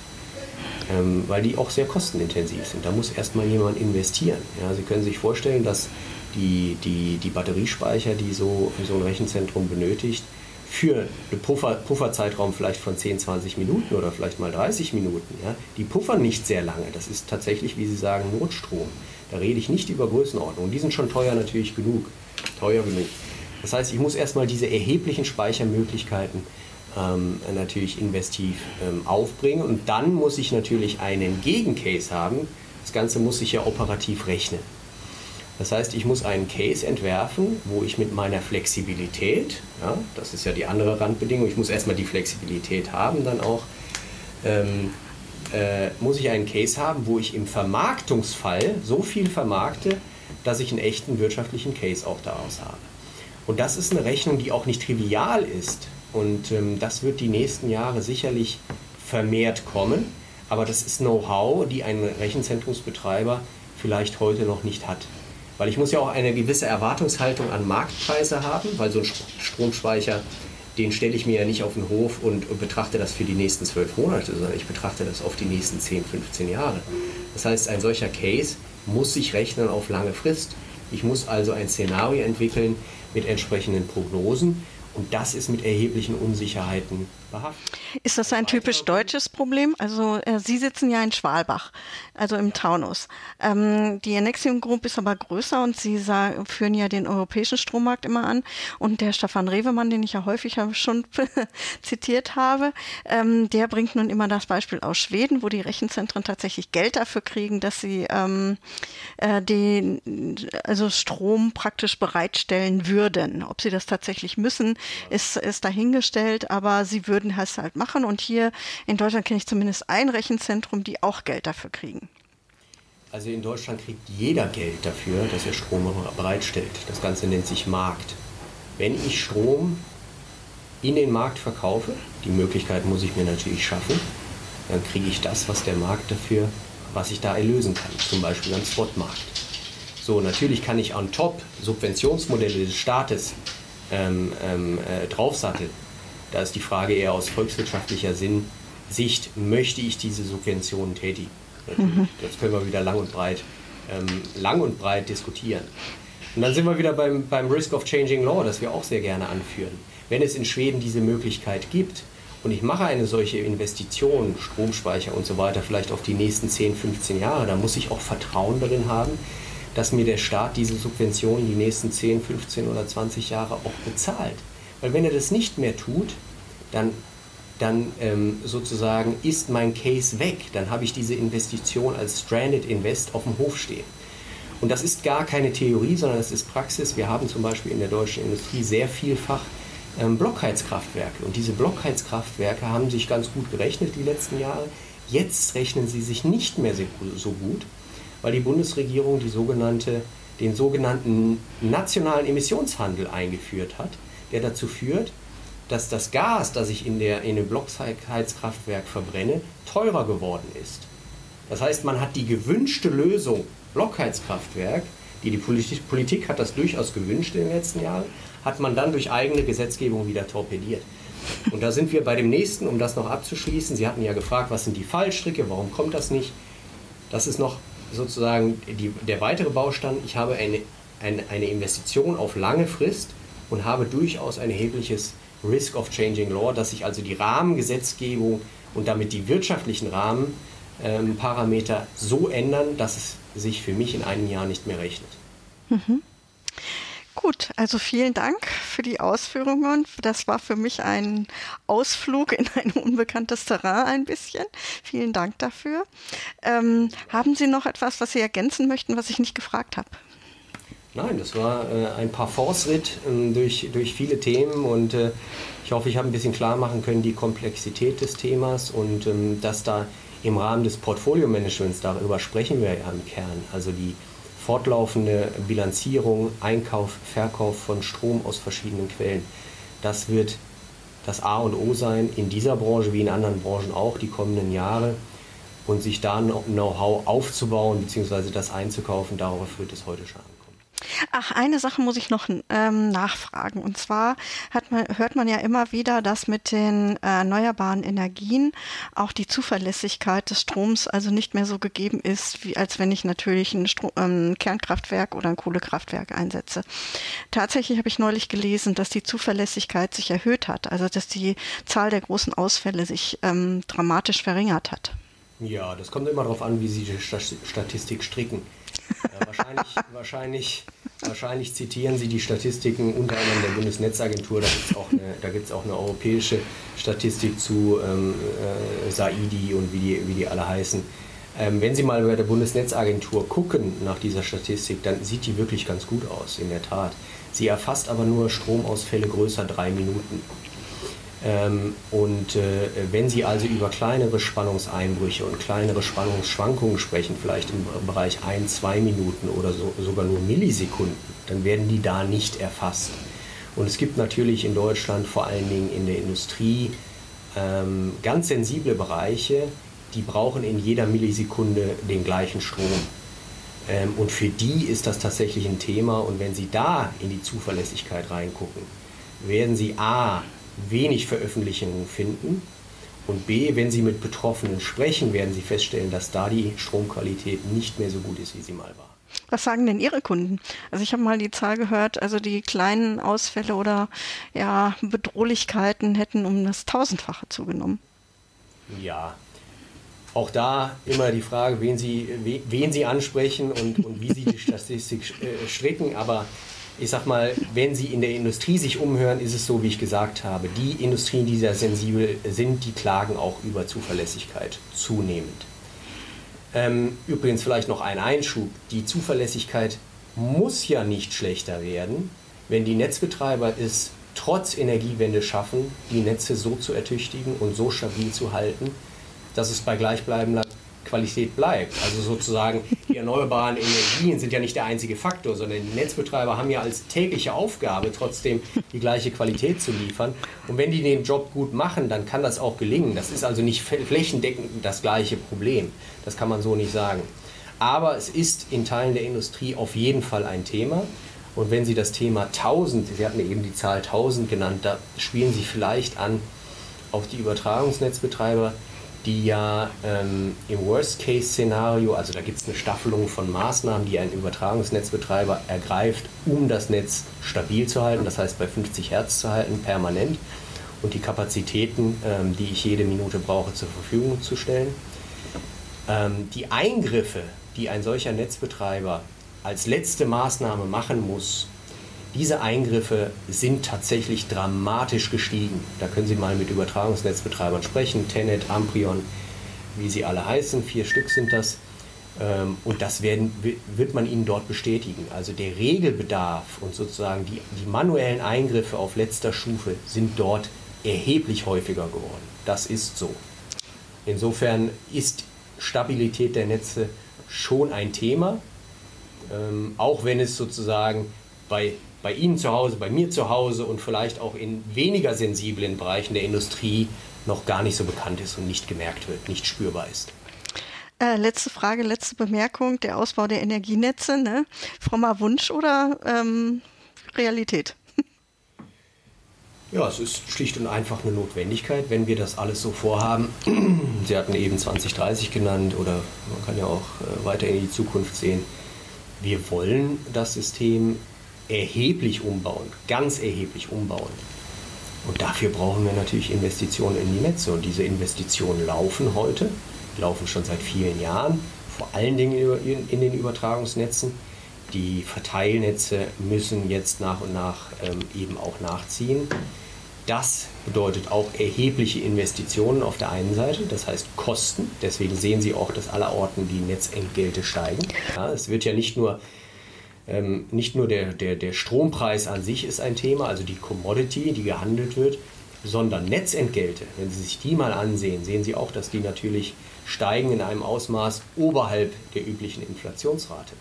ähm, weil die auch sehr kostenintensiv sind. Da muss erstmal jemand investieren. Ja, Sie können sich vorstellen, dass die, die, die Batteriespeicher, die so, so ein Rechenzentrum benötigt, für einen Puffer, Pufferzeitraum vielleicht von 10, 20 Minuten oder vielleicht mal 30 Minuten. Ja? Die puffern nicht sehr lange. Das ist tatsächlich, wie Sie sagen, Notstrom. Da rede ich nicht über Größenordnung. Die sind schon teuer natürlich genug. Teuer genug. Das heißt, ich muss erstmal diese erheblichen Speichermöglichkeiten ähm, natürlich investiv ähm, aufbringen. Und dann muss ich natürlich einen Gegencase haben. Das Ganze muss sich ja operativ rechnen. Das heißt, ich muss einen Case entwerfen, wo ich mit meiner Flexibilität, ja, das ist ja die andere Randbedingung, ich muss erstmal die Flexibilität haben, dann auch, ähm, äh, muss ich einen Case haben, wo ich im Vermarktungsfall so viel vermarkte, dass ich einen echten wirtschaftlichen Case auch daraus habe. Und das ist eine Rechnung, die auch nicht trivial ist. Und ähm, das wird die nächsten Jahre sicherlich vermehrt kommen. Aber das ist Know-how, die ein Rechenzentrumsbetreiber vielleicht heute noch nicht hat. Weil ich muss ja auch eine gewisse Erwartungshaltung an Marktpreise haben, weil so ein Stromspeicher, den stelle ich mir ja nicht auf den Hof und betrachte das für die nächsten zwölf Monate, sondern ich betrachte das auf die nächsten 10, 15 Jahre. Das heißt, ein solcher Case muss sich rechnen auf lange Frist. Ich muss also ein Szenario entwickeln mit entsprechenden Prognosen und das ist mit erheblichen Unsicherheiten. Ist das ein typisch deutsches Problem? Also äh, Sie sitzen ja in Schwalbach, also im Taunus. Ähm, die Annexion Group ist aber größer und Sie führen ja den europäischen Strommarkt immer an. Und der Stefan Rewemann, den ich ja häufig schon zitiert habe, ähm, der bringt nun immer das Beispiel aus Schweden, wo die Rechenzentren tatsächlich Geld dafür kriegen, dass sie ähm, äh, den, also Strom praktisch bereitstellen würden. Ob sie das tatsächlich müssen, ist, ist dahingestellt, aber sie würden es halt machen. Und hier in Deutschland kenne ich zumindest ein Rechenzentrum, die auch Geld dafür kriegen. Also in Deutschland kriegt jeder Geld dafür, dass er Strom bereitstellt. Das Ganze nennt sich Markt. Wenn ich Strom in den Markt verkaufe, die Möglichkeit muss ich mir natürlich schaffen, dann kriege ich das, was der Markt dafür, was ich da erlösen kann, zum Beispiel am Spotmarkt. So, natürlich kann ich on top Subventionsmodelle des Staates ähm, ähm, äh, draufsatteln. Da ist die Frage eher aus volkswirtschaftlicher Sinn, Sicht, möchte ich diese Subventionen tätigen? Mhm. Das können wir wieder lang und breit, ähm, lang und breit diskutieren. Und dann sind wir wieder beim, beim Risk of Changing Law, das wir auch sehr gerne anführen. Wenn es in Schweden diese Möglichkeit gibt und ich mache eine solche Investition, Stromspeicher und so weiter, vielleicht auf die nächsten 10, 15 Jahre, dann muss ich auch Vertrauen darin haben, dass mir der Staat diese Subventionen die nächsten 10, 15 oder 20 Jahre auch bezahlt. Weil wenn er das nicht mehr tut, dann, dann ähm, sozusagen ist mein Case weg. Dann habe ich diese Investition als Stranded Invest auf dem Hof stehen. Und das ist gar keine Theorie, sondern das ist Praxis. Wir haben zum Beispiel in der deutschen Industrie sehr vielfach ähm, Blockheizkraftwerke. Und diese Blockheizkraftwerke haben sich ganz gut gerechnet die letzten Jahre. Jetzt rechnen sie sich nicht mehr so gut, weil die Bundesregierung die sogenannte, den sogenannten nationalen Emissionshandel eingeführt hat, der dazu führt, dass das Gas, das ich in, der, in dem Blockheizkraftwerk verbrenne, teurer geworden ist. Das heißt, man hat die gewünschte Lösung Blockheizkraftwerk, die die Politik, Politik hat das durchaus gewünscht in den letzten Jahren, hat man dann durch eigene Gesetzgebung wieder torpediert. Und da sind wir bei dem nächsten, um das noch abzuschließen. Sie hatten ja gefragt, was sind die Fallstricke, warum kommt das nicht? Das ist noch sozusagen die, der weitere Baustein. Ich habe eine, eine, eine Investition auf lange Frist und habe durchaus ein erhebliches Risk of Changing Law, dass sich also die Rahmengesetzgebung und damit die wirtschaftlichen Rahmenparameter ähm, so ändern, dass es sich für mich in einem Jahr nicht mehr rechnet. Mhm. Gut, also vielen Dank für die Ausführungen. Das war für mich ein Ausflug in ein unbekanntes Terrain ein bisschen. Vielen Dank dafür. Ähm, haben Sie noch etwas, was Sie ergänzen möchten, was ich nicht gefragt habe? Nein, das war äh, ein Parforce-Ritt äh, durch, durch viele Themen und äh, ich hoffe, ich habe ein bisschen klar machen können, die Komplexität des Themas und ähm, dass da im Rahmen des Portfolio-Managements, darüber sprechen wir ja im Kern, also die fortlaufende Bilanzierung, Einkauf, Verkauf von Strom aus verschiedenen Quellen. Das wird das A und O sein in dieser Branche wie in anderen Branchen auch die kommenden Jahre. Und sich da Know-how aufzubauen bzw. das einzukaufen, darauf wird es heute schon an. Ach, eine Sache muss ich noch ähm, nachfragen. Und zwar man, hört man ja immer wieder, dass mit den äh, erneuerbaren Energien auch die Zuverlässigkeit des Stroms also nicht mehr so gegeben ist, wie als wenn ich natürlich ein Stro ähm, Kernkraftwerk oder ein Kohlekraftwerk einsetze. Tatsächlich habe ich neulich gelesen, dass die Zuverlässigkeit sich erhöht hat, also dass die Zahl der großen Ausfälle sich ähm, dramatisch verringert hat. Ja, das kommt immer darauf an, wie Sie die Statistik stricken. Wahrscheinlich, wahrscheinlich, wahrscheinlich zitieren Sie die Statistiken unter anderem der Bundesnetzagentur. Da gibt es auch, eine, auch eine europäische Statistik zu ähm, äh, Saidi und wie die, wie die alle heißen. Ähm, wenn Sie mal bei der Bundesnetzagentur gucken nach dieser Statistik, dann sieht die wirklich ganz gut aus, in der Tat. Sie erfasst aber nur Stromausfälle größer drei Minuten. Ähm, und äh, wenn Sie also über kleinere Spannungseinbrüche und kleinere Spannungsschwankungen sprechen, vielleicht im Bereich ein, zwei Minuten oder so, sogar nur Millisekunden, dann werden die da nicht erfasst. Und es gibt natürlich in Deutschland, vor allen Dingen in der Industrie, ähm, ganz sensible Bereiche, die brauchen in jeder Millisekunde den gleichen Strom. Ähm, und für die ist das tatsächlich ein Thema. Und wenn Sie da in die Zuverlässigkeit reingucken, werden Sie A, wenig Veröffentlichungen finden. Und B, wenn Sie mit Betroffenen sprechen, werden Sie feststellen, dass da die Stromqualität nicht mehr so gut ist, wie sie mal war. Was sagen denn Ihre Kunden? Also ich habe mal die Zahl gehört, also die kleinen Ausfälle oder ja, Bedrohlichkeiten hätten um das Tausendfache zugenommen. Ja, auch da immer die Frage, wen Sie, wen Sie ansprechen und, und wie Sie die Statistik äh, stricken. Aber ich sag mal, wenn Sie in der Industrie sich umhören, ist es so, wie ich gesagt habe. Die Industrien, die sehr sensibel sind, die klagen auch über Zuverlässigkeit zunehmend. Ähm, übrigens vielleicht noch ein Einschub. Die Zuverlässigkeit muss ja nicht schlechter werden, wenn die Netzbetreiber es trotz Energiewende schaffen, die Netze so zu ertüchtigen und so stabil zu halten, dass es bei gleichbleibender Qualität bleibt. Also sozusagen, die erneuerbaren Energien sind ja nicht der einzige Faktor, sondern die Netzbetreiber haben ja als tägliche Aufgabe trotzdem die gleiche Qualität zu liefern. Und wenn die den Job gut machen, dann kann das auch gelingen. Das ist also nicht flächendeckend das gleiche Problem. Das kann man so nicht sagen. Aber es ist in Teilen der Industrie auf jeden Fall ein Thema. Und wenn Sie das Thema 1000, Sie hatten eben die Zahl 1000 genannt, da spielen Sie vielleicht an auf die Übertragungsnetzbetreiber, die ja ähm, im Worst-Case-Szenario, also da gibt es eine Staffelung von Maßnahmen, die ein Übertragungsnetzbetreiber ergreift, um das Netz stabil zu halten, das heißt bei 50 Hertz zu halten, permanent und die Kapazitäten, ähm, die ich jede Minute brauche, zur Verfügung zu stellen. Ähm, die Eingriffe, die ein solcher Netzbetreiber als letzte Maßnahme machen muss, diese Eingriffe sind tatsächlich dramatisch gestiegen. Da können Sie mal mit Übertragungsnetzbetreibern sprechen, Tenet, Amprion, wie sie alle heißen, vier Stück sind das. Ähm, und das werden, wird man ihnen dort bestätigen. Also der Regelbedarf und sozusagen die, die manuellen Eingriffe auf letzter Stufe sind dort erheblich häufiger geworden. Das ist so. Insofern ist Stabilität der Netze schon ein Thema, ähm, auch wenn es sozusagen bei, bei Ihnen zu Hause, bei mir zu Hause und vielleicht auch in weniger sensiblen Bereichen der Industrie noch gar nicht so bekannt ist und nicht gemerkt wird, nicht spürbar ist. Äh, letzte Frage, letzte Bemerkung, der Ausbau der Energienetze, ne? Frommer Wunsch oder ähm, Realität? Ja, es ist schlicht und einfach eine Notwendigkeit, wenn wir das alles so vorhaben. Sie hatten eben 2030 genannt oder man kann ja auch äh, weiter in die Zukunft sehen. Wir wollen das System erheblich umbauen, ganz erheblich umbauen. Und dafür brauchen wir natürlich Investitionen in die Netze. Und diese Investitionen laufen heute, laufen schon seit vielen Jahren, vor allen Dingen in den Übertragungsnetzen. Die Verteilnetze müssen jetzt nach und nach ähm, eben auch nachziehen. Das bedeutet auch erhebliche Investitionen auf der einen Seite, das heißt Kosten. Deswegen sehen Sie auch, dass allerorten die Netzentgelte steigen. Ja, es wird ja nicht nur, ähm, nicht nur der, der, der Strompreis an sich ist ein Thema, also die Commodity, die gehandelt wird, sondern Netzentgelte. Wenn Sie sich die mal ansehen, sehen Sie auch, dass die natürlich steigen in einem Ausmaß oberhalb der üblichen Inflationsrate.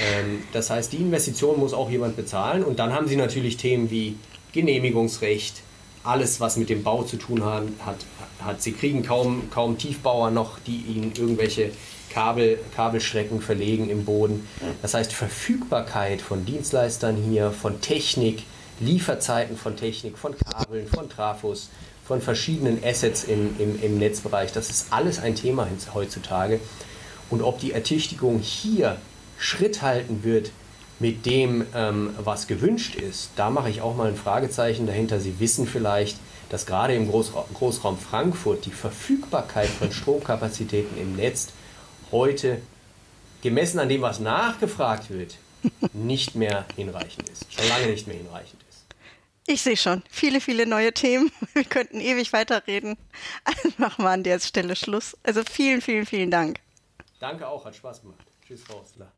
Ähm, das heißt, die Investition muss auch jemand bezahlen. Und dann haben Sie natürlich Themen wie Genehmigungsrecht, alles, was mit dem Bau zu tun hat, hat, hat. Sie kriegen kaum, kaum Tiefbauer noch, die ihnen irgendwelche Kabel, Kabelstrecken verlegen im Boden. Das heißt, Verfügbarkeit von Dienstleistern hier, von Technik, Lieferzeiten von Technik, von Kabeln, von Trafos, von verschiedenen Assets im, im, im Netzbereich, das ist alles ein Thema heutzutage. Und ob die Ertüchtigung hier Schritt halten wird mit dem, ähm, was gewünscht ist, da mache ich auch mal ein Fragezeichen dahinter. Sie wissen vielleicht, dass gerade im Großra Großraum Frankfurt die Verfügbarkeit von Stromkapazitäten im Netz heute, gemessen an dem, was nachgefragt wird, nicht mehr hinreichend ist. Schon lange nicht mehr hinreichend ist. Ich sehe schon. Viele, viele neue Themen. Wir könnten ewig weiterreden. Also machen wir an der Stelle Schluss. Also vielen, vielen, vielen Dank. Danke auch, hat Spaß gemacht. Tschüss, Frau Ostler.